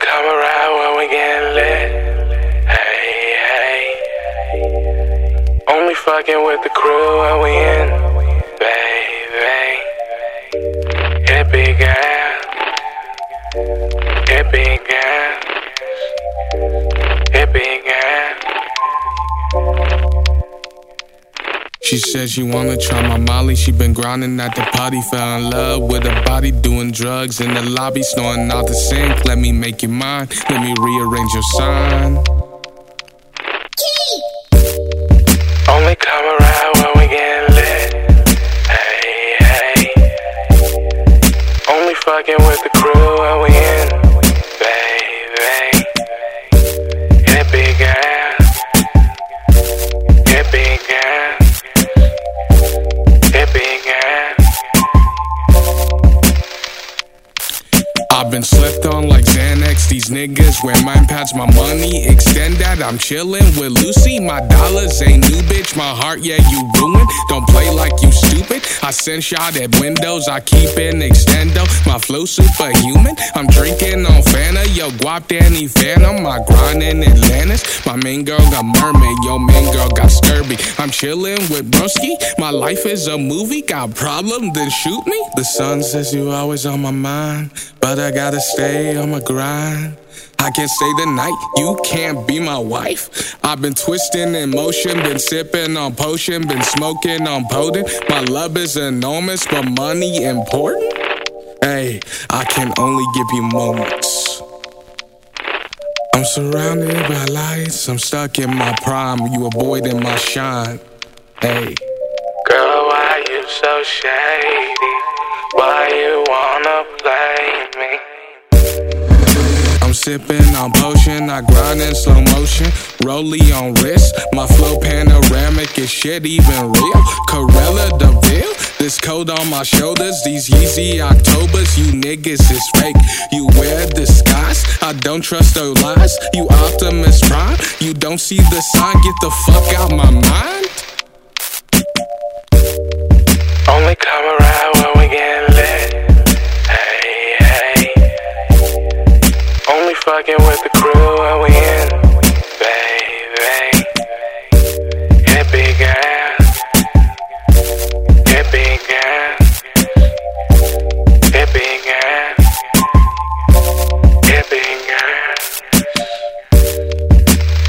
Come around when we get lit. Hey, hey. Only fucking with the crew when we in. Baby. Hippie girl. Hippie girl. Hippie girl. She said she wanna try my Molly. She been grinding at the party, fell in love with a body, doing drugs in the lobby, snoring out the sink. Let me make you mine. Let me rearrange your sign. Only come around when we get lit. Hey, hey. Only fucking with the crew and we I've been slept on like Xanax. These niggas wear mine pads, my money extend that. I'm chillin' with Lucy. My dollars ain't new, bitch. My heart, yeah, you ruined. Don't play like you I send shot at windows. I keep in extendo. My flow superhuman. I'm drinking on Fanta. Yo, Guap Danny Phantom. My grind in Atlantis. My main girl got mermaid. Yo, main girl got scurvy. I'm chillin' with Broski. My life is a movie. Got problem, then shoot me. The sun says you always on my mind. But I gotta stay on my grind. I can't stay the night, you can't be my wife. I've been twisting in motion, been sipping on potion, been smoking on potent. My love is enormous, but money important. Hey, I can only give you moments. I'm surrounded by lights, I'm stuck in my prime, you avoiding my shine. Hey. Girl, why you so shady? Sipping on potion, I grind in slow motion. Rollie on wrist, my flow panoramic is shit even real. Corella DeVille, this coat on my shoulders, these Yeezy Octobers, you niggas is fake. You wear disguise, I don't trust those lies. You Optimus Prime, you don't see the sign, get the fuck out my mind. Fucking with the crew and we in, baby. Big ass, hit big ass, hit big ass.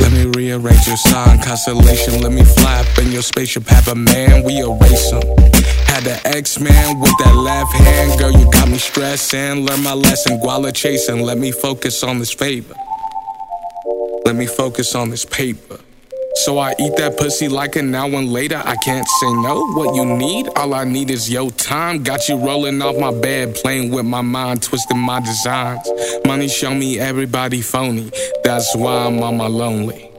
Let me rearrange your sign, constellation. Let me fly up in your spaceship. Have a man, we erase him. Had the X Man with that left hand. Girl, you got me stressing. Learn my lesson, guala chasing. Let me focus on this favor. Let me focus on this paper. So I eat that pussy like an hour and later. I can't say no. What you need, all I need is your time. Got you rolling off my bed, playing with my mind, twisting my designs. Money show me everybody phony. That's why I'm on my lonely.